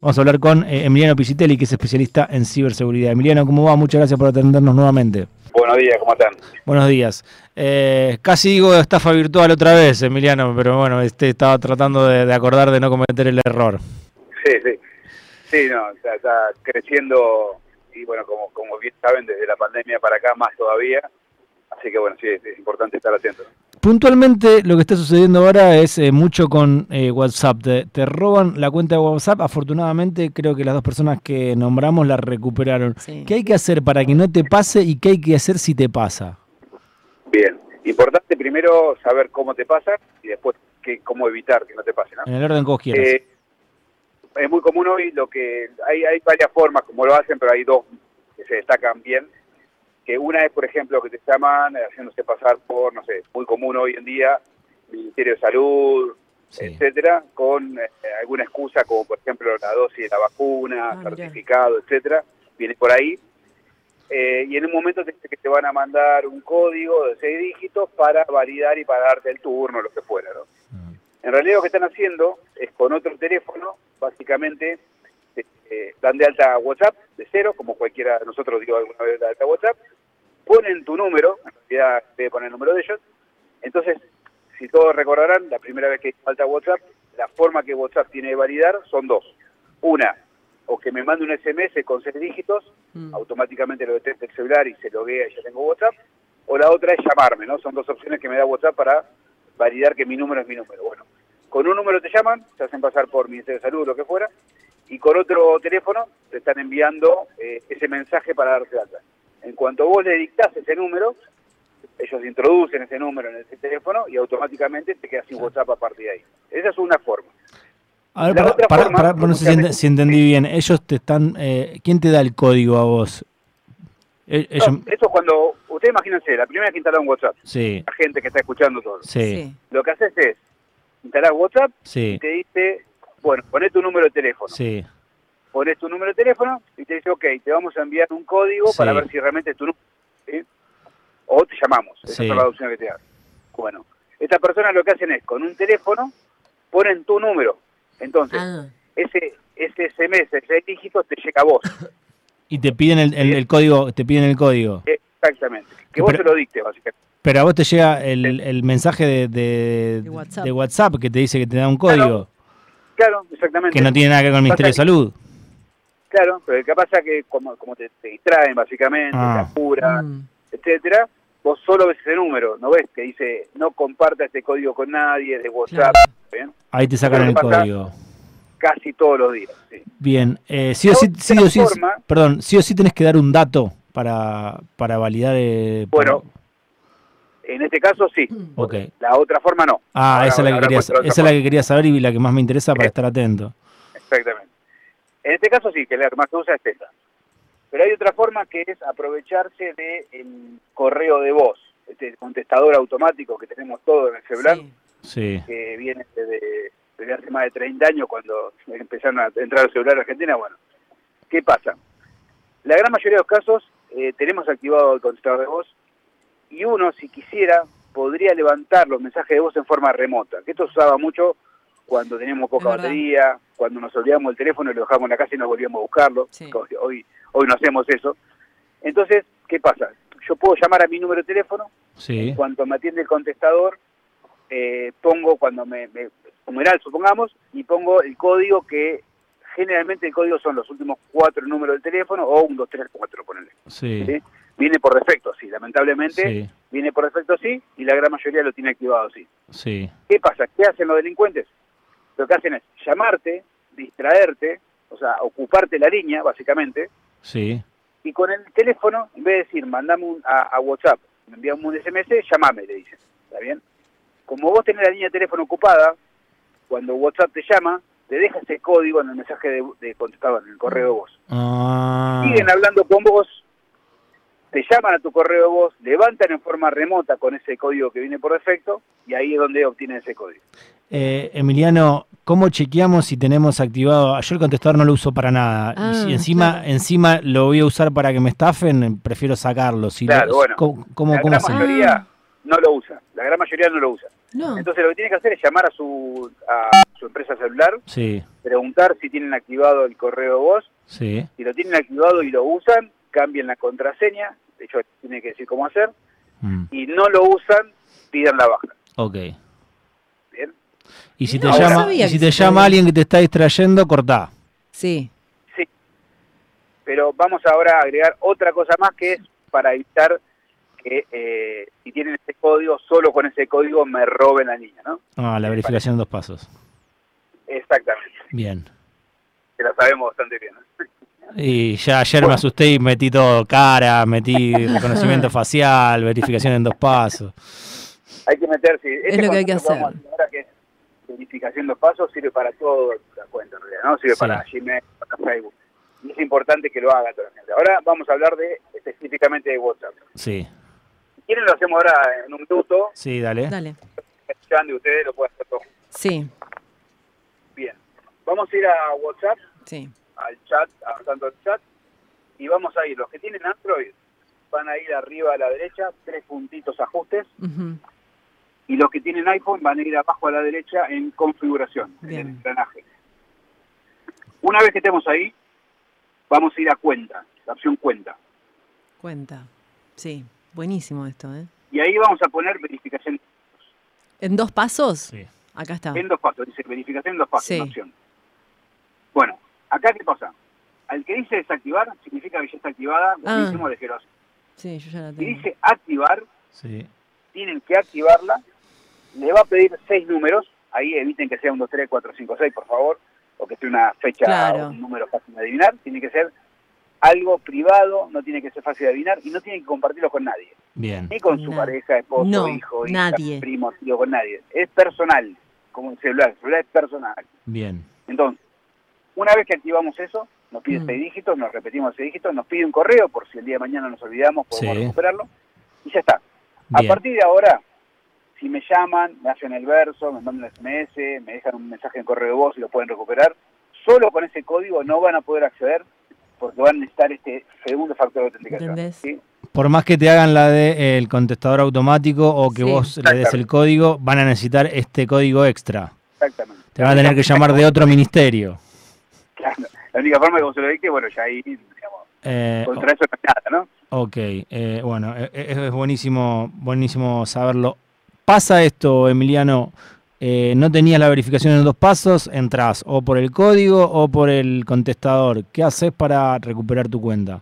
Vamos a hablar con eh, Emiliano Pisitelli, que es especialista en ciberseguridad. Emiliano, ¿cómo va? Muchas gracias por atendernos nuevamente. Buenos días, ¿cómo están? Buenos días. Eh, casi digo estafa virtual otra vez, Emiliano, pero bueno, este, estaba tratando de, acordar de no cometer el error. Sí, sí. Sí, no, está, creciendo y bueno, como, como bien saben, desde la pandemia para acá más todavía. Así que bueno, sí, es importante estar atento. Puntualmente lo que está sucediendo ahora es eh, mucho con eh, WhatsApp. Te, roban la cuenta de WhatsApp. Afortunadamente creo que las dos personas que nombramos la recuperaron. ¿Qué hay que hacer para que no te pase y qué hay que hacer si te pasa? Bien, importante primero saber cómo te pasa y después que, cómo evitar que no te pase. En el orden que vos quieras. Eh, es muy común hoy lo que hay, hay varias formas como lo hacen, pero hay dos que se destacan bien que una es, por ejemplo, que te llaman haciéndose pasar por, no sé, muy común hoy en día, Ministerio de Salud, etcétera, con eh, alguna excusa como, por ejemplo, la dosis de la vacuna, ah, certificado, etcétera, viene por ahí. Eh, y en un momento te que te van a mandar un código de seis dígitos para validar y para darte el turno, lo que fuera, ¿no? Ah. En realidad lo que están haciendo es con otro teléfono, básicamente, eh, dan de alta WhatsApp de cero, como cualquiera de nosotros dio alguna vez de alta WhatsApp, ponen tu número, en realidad debe poner el número de ellos, entonces, si todos recordarán, la primera vez que falta WhatsApp, la forma que WhatsApp tiene de validar son dos. Una, o que me mande un SMS con seis dígitos, mm. automáticamente lo detecta el celular y se loguea y ya tengo WhatsApp, o la otra es llamarme, ¿no? Son dos opciones que me da WhatsApp para validar que mi número es mi número. Bueno, con un número te llaman, se hacen pasar por Ministerio de Salud o lo que fuera, y con otro teléfono te están enviando eh, ese mensaje para darte alta. En cuanto vos le dictás ese número, ellos introducen ese número en ese teléfono y automáticamente te quedas sin WhatsApp a partir de ahí. Esa es una forma. A ver, para, no sé si, entendí bien. Ellos te están... Eh, ¿Quién te da el código a vos? E, eso es cuando... Ustedes imagínense, la primera vez que instalaron WhatsApp, sí. la gente que está escuchando todo. Sí. Lo que haces es instalar WhatsApp y te dice, bueno, poné tu número de teléfono. Sí pones tu número de teléfono y te dice, ok, te vamos a enviar un código para ver si realmente es tu número. O te llamamos. Esa es la opción que te da. Bueno, estas personas lo que hacen es, con un teléfono, ponen tu número. Entonces, ah. ese, ese SMS, ese dígito, te llega a vos. Y te piden el, el, código, te piden el código. Exactamente. Que vos se lo dicte, básicamente. Pero a vos te llega el, el mensaje de, de, WhatsApp. que te dice que te da un código. Claro, exactamente. Que no tiene nada que ver con el Ministerio de Salud. Claro, pero que pasa que como, como te, distraen básicamente, ah. te apuran, mm. etcétera, vos solo ves ese número, no ves que dice no comparta este código con nadie de WhatsApp. Ahí te sacan el código. Casi todos los días. Bien, eh, sí, o sí, sí, o sí, perdón, sí o sí tenés que dar un dato para, para validar. Eh, bueno, en este caso sí. Okay. La otra forma no. Ah, esa, es la, que quería, esa es la que quería saber y la que más me interesa para estar atento. Exactamente. En este caso sí, que la más que usa es esta. Pero hay otra forma que es aprovecharse del correo de voz, este contestador automático que tenemos todo en el celular, que viene desde, hace más de 30 años cuando empezaron a entrar al celular a Argentina. Bueno, ¿qué pasa? La gran mayoría de los casos eh, tenemos activado el contestador de voz y uno, si quisiera, podría levantar los mensajes de voz en forma remota, que esto se usaba mucho cuando teníamos poca batería, cuando nos olvidamos el teléfono y lo dejamos en la casa y nos volvíamos a buscarlo. Hoy, hoy no hacemos eso. Entonces, ¿qué pasa? Yo puedo llamar a mi número de teléfono, sí. en cuanto me atiende el contestador, eh, pongo cuando me, me numeral supongamos, y pongo el código que generalmente el código son los últimos cuatro números del teléfono o un, dos, tres, cuatro, ponele. Sí. Viene por defecto sí, lamentablemente viene por defecto sí, y la gran mayoría lo tiene activado sí. Sí. ¿Qué pasa? ¿Qué hacen los delincuentes? Lo que hacen es llamarte, distraerte, o sea, ocuparte la línea, básicamente. Sí. Y con el teléfono, en vez de decir, mandame un, a, WhatsApp, me envíame un SMS, llamame, le dicen. ¿Está bien? Como vos tenés la línea de teléfono ocupada, cuando WhatsApp te llama, te deja ese código en el mensaje de, de contestador, en el correo de voz. Ah. Siguen hablando con vos, te llaman a tu correo de voz, levantan en forma remota con ese código que viene por defecto, y ahí es donde obtienen ese código. Eh, Emiliano, ¿cómo chequeamos si tenemos activado? Yo el contestador no lo uso para nada. y si ah, encima, encima lo voy a usar para que me estafen, prefiero sacarlo. claro, bueno. la gran mayoría no lo usa. La gran mayoría no lo usa. Entonces lo que tiene que hacer es llamar a su, a su empresa celular, sí. preguntar si tienen activado el correo de voz. Sí. Si lo tienen activado y lo usan, cambien la contraseña, de hecho tiene que decir cómo hacer. Mm. Y no lo usan, pidan la baja. Ok. Bien. Y si te llama, y si te llama alguien que te está distrayendo, cortá. Sí. Sí. Pero vamos ahora a agregar otra cosa más que es para evitar que eh, si tienen ese código, solo con ese código me roben la niña, ¿no? Ah, la verificación en dos pasos. Exactamente. Bien. Que la sabemos bastante bien. Y ya ayer me asusté y metí todo cara, metí reconocimiento facial, verificación en dos pasos. Hay que meterse. Este es lo que hay que hacer. Ahora que verificación en dos pasos sirve para todo la cuenta en realidad, ¿no? Sirve para Gmail, para Facebook. Y es importante que lo haga toda la gente. Ahora vamos a hablar de específicamente de WhatsApp. Sí quieren lo hacemos ahora en un minuto. Sí, dale. Dale. de ustedes lo pueden hacer todo. Sí. Bien. Vamos a ir a WhatsApp. Sí. Al chat, avanzando el chat. Y vamos a ir, los que tienen Android van a ir arriba a la derecha, tres puntitos ajustes. Y los que tienen iPhone van a ir abajo a la derecha en configuración, Bien. en el engranaje. Una vez que estemos ahí, vamos a ir a cuenta, la opción cuenta. Cuenta, sí. Buenísimo esto, ¿eh? Y ahí vamos a poner verificación. ¿En dos pasos? Sí. Acá está. En dos pasos, dice verificación en dos pasos, sí. opción. Bueno, acá qué pasa. Al que dice desactivar, significa que ya está activada, ah. buenísimo, de Sí, yo ya la tengo. Si dice activar, sí. tienen que activarla, le va a pedir seis números, ahí eviten que sea un 2, 3, 4, 5, 6, por favor, o que sea una fecha o un número fácil de adivinar, tiene que ser algo privado, no tiene que ser fácil de adivinar y no tiene que compartirlo con nadie. Bien. Ni con su pareja, esposo, hijo, nadie. primo, tío, con nadie. Es personal, como el celular. El celular es personal. Bien. Entonces, una vez que activamos eso, nos pide mm. seis dígitos, nos repetimos seis dígitos, nos pide un correo por si el día de mañana nos olvidamos, podemos recuperarlo y ya está. A partir de ahora, si me llaman, me hacen el verso, me mandan un SMS, me dejan un mensaje en correo de voz y lo pueden recuperar, solo con ese código no van a poder acceder porque van a necesitar este segundo factor de autenticación. Por más que te hagan la de el contestador automático o que vos le des el código, van a necesitar este código extra. Exactamente. Te van a tener que llamar de otro ministerio. Claro. La única forma de que vos se lo bueno, ya ahí, digamos, eh, contra eso no es nada, ¿no? Ok, eh, bueno, eh, es buenísimo, buenísimo saberlo. Pasa esto, Emiliano, eh, no tenías la verificación en dos pasos, entras o por el código o por el contestador. ¿Qué haces para recuperar tu cuenta?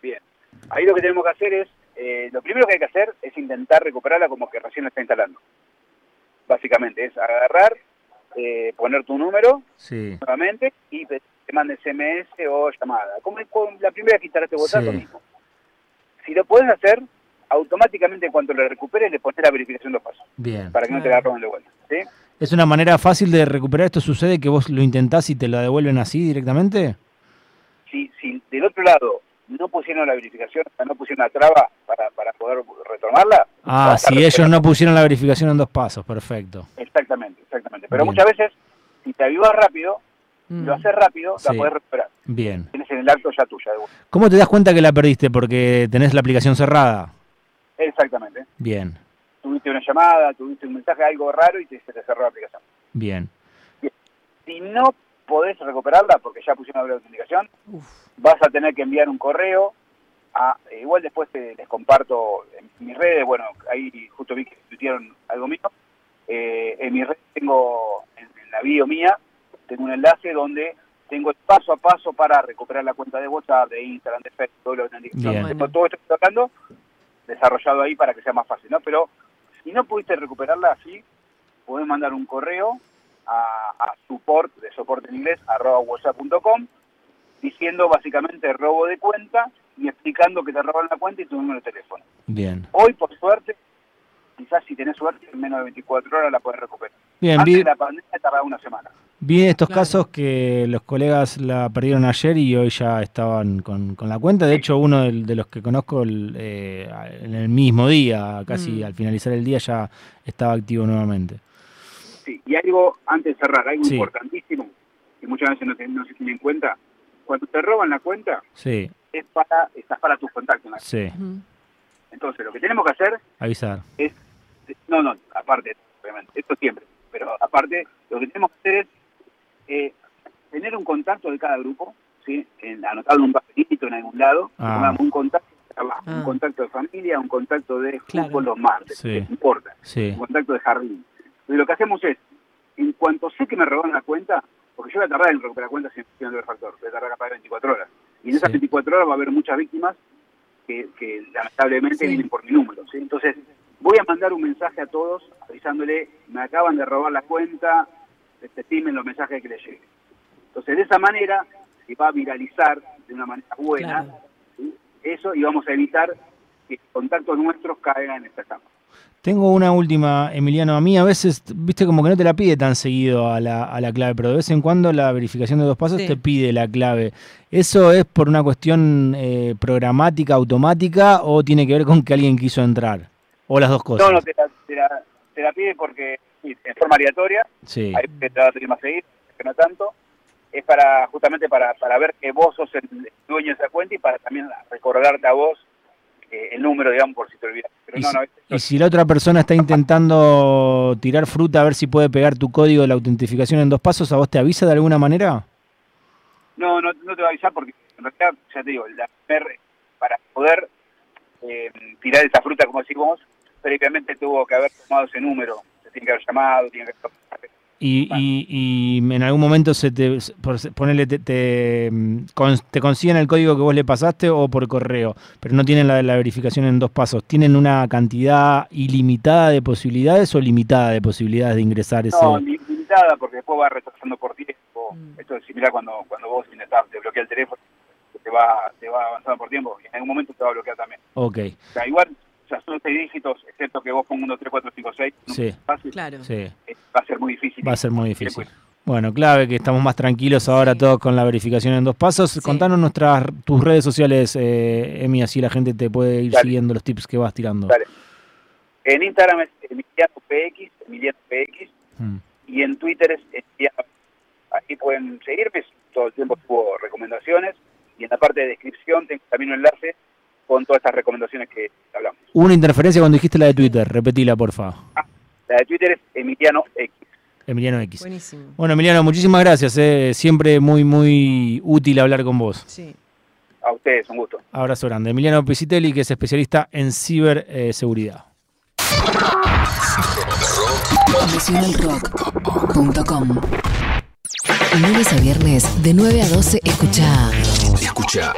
Bien, ahí lo que tenemos que hacer es, eh, lo primero que hay que hacer es intentar recuperarla como que recién la está instalando. Básicamente es agarrar, eh, poner tu número nuevamente y te mande SMS o llamada. Como la primera que instalaste WhatsApp, lo mismo. Si lo puedes hacer, automáticamente en cuanto lo recuperes le pones la verificación dos pasos. Bien. Para que no te la roben de vuelta. ¿sí? ¿Es una manera fácil de recuperar esto? ¿Sucede que vos lo intentás y te la devuelven así directamente? Si, si del otro lado no pusieron la verificación, no pusieron la traba para, para poder retomarla. Ah, si ellos no pusieron la verificación en dos pasos, perfecto. Exactamente, exactamente. Pero muchas veces, si te avivas rápido, lo mm. haces rápido, la podés recuperar. Bien. Tienes en el acto ya tuya. ¿Cómo te das cuenta que la perdiste? Porque tenés la aplicación cerrada. Exactamente. Bien. Tuviste una llamada, tuviste un mensaje, algo raro y te, se te cerró la aplicación. Bien. Si no podés recuperarla, porque ya pusieron la autenticación, vas a tener que enviar un correo. A, eh, igual después te, les comparto en mis redes, bueno, ahí justo vi que discutieron algo mío. Eh, en mis redes tengo, en, la bio mía, tengo un enlace donde tengo el paso a paso para recuperar la cuenta de WhatsApp, de Instagram, de Facebook, todo lo que todo esto que estoy tocando desarrollado ahí para que sea más fácil, ¿no? Pero si no pudiste recuperarla así, podés mandar un correo a, a support, de soporte en inglés, arroba whatsapp.com, diciendo básicamente robo de cuenta y explicando que te roban la cuenta y tu número de teléfono. Bien. Hoy, por suerte, quizás si tenés suerte, en menos de 24 horas la puedes recuperar. Bien, Antes de la pandemia tardaba una semana. Vi estos casos que los colegas la perdieron ayer y hoy ya estaban con, la cuenta. De hecho, uno de, los que conozco eh, en el mismo día, casi mm. al finalizar el día, ya estaba activo nuevamente. Sí, y algo, antes de cerrar, algo importantísimo, que muchas veces no, se tiene en cuenta, cuando te roban la cuenta, sí. es para, estás para tus contactos. Sí. Entonces, lo que tenemos que hacer Avisar. es no, no, aparte, obviamente, esto siempre, pero aparte, lo que tenemos que hacer es eh, tener un contacto de cada grupo, ¿sí? En, anotarlo en un papelito en algún lado, ah. un contacto de trabajo, un ah. contacto de familia, un contacto de fútbol los martes, sí. no importa, un contacto de jardín. Y lo que hacemos es, en cuanto sé que me roban la cuenta, porque yo voy a tardar en recuperar la cuenta sin el factor, voy a tardar capaz de 24 horas. Y en esas 24 horas va a haber muchas víctimas que, lamentablemente vienen por mi número. Entonces, voy a mandar un mensaje a todos avisándole, me acaban de robar la cuenta, estimen los mensajes que les lleguen. Entonces, de esa manera se va a viralizar de una manera buena eso y vamos a evitar que contactos nuestros caigan en esta etapa. Tengo una última, Emiliano. A mí a veces, viste, como que no te la pide tan seguido a la, a la clave, pero de vez en cuando la verificación de dos pasos te pide la clave. ¿Eso es por una cuestión eh, programática, automática, o tiene que ver con que alguien quiso entrar? ¿O las dos cosas? No, no, te la, te la, pide porque en forma aleatoria. Sí. Hay que te va a más seguir, que no tanto. Es para justamente para, para ver que vos sos el dueño de esa cuenta y para también recordarte a vos el número, digamos, por si te olvidas. ¿Y, si, la otra persona está intentando tirar fruta a ver si puede pegar tu código de la autentificación en dos pasos, ¿a vos te avisa de alguna manera? No, no, no te va a avisar porque en realidad, ya te digo, la para poder eh, tirar esa fruta, como decimos, previamente tuvo que haber tomado ese número. Se tiene que haber llamado, tiene que haber y, y, y, en algún momento se te, ponele, te, te, te, consiguen el código que vos le pasaste o por correo, pero no tienen la, la verificación en dos pasos. ¿Tienen una cantidad ilimitada de posibilidades o limitada de posibilidades de ingresar ese? No, limitada porque después va retrasando por tiempo. Mm. Esto es similar cuando, cuando vos intentás, te bloquea el teléfono, te va, te va avanzando por tiempo y en algún momento te va a bloquear también. Ok. O sea, igual o sea, son seis dígitos, excepto que vos pongas 1, 3, 4, 5, 6. Sí. Fácil, claro. Sí. Va a ser muy difícil. Va a ser muy difícil. Bueno, clave que estamos más tranquilos ahora todos con la verificación en dos pasos. Contanos nuestras tus redes sociales, eh, Emi, así la gente te puede ir siguiendo los tips que vas tirando. Dale. En Instagram es Emiliano PX, Emiliano PX, mm. y en Twitter es Emiliano. Ahí pueden seguirme, todo el tiempo tuvo recomendaciones, y en la parte de descripción tengo también un enlace con todas estas recomendaciones que hablamos. Una interferencia cuando dijiste la de Twitter, repetila porfa. Ah, la de Twitter es Emiliano X. Emiliano X. Buenísimo. Bueno, Emiliano, muchísimas gracias. Eh. Siempre muy, muy útil hablar con vos. Sí. A ustedes, un gusto. Abrazo grande. Emiliano Pisitelli, que es especialista en ciberseguridad. Nacionalrock.com Lunes a viernes, de 9 a 12, escucha. Escucha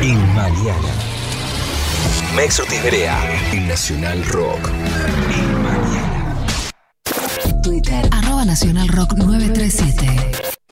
en Mariana. Mex Berea en Nacional Rock. Twitter, arroba Nacional Rock 937.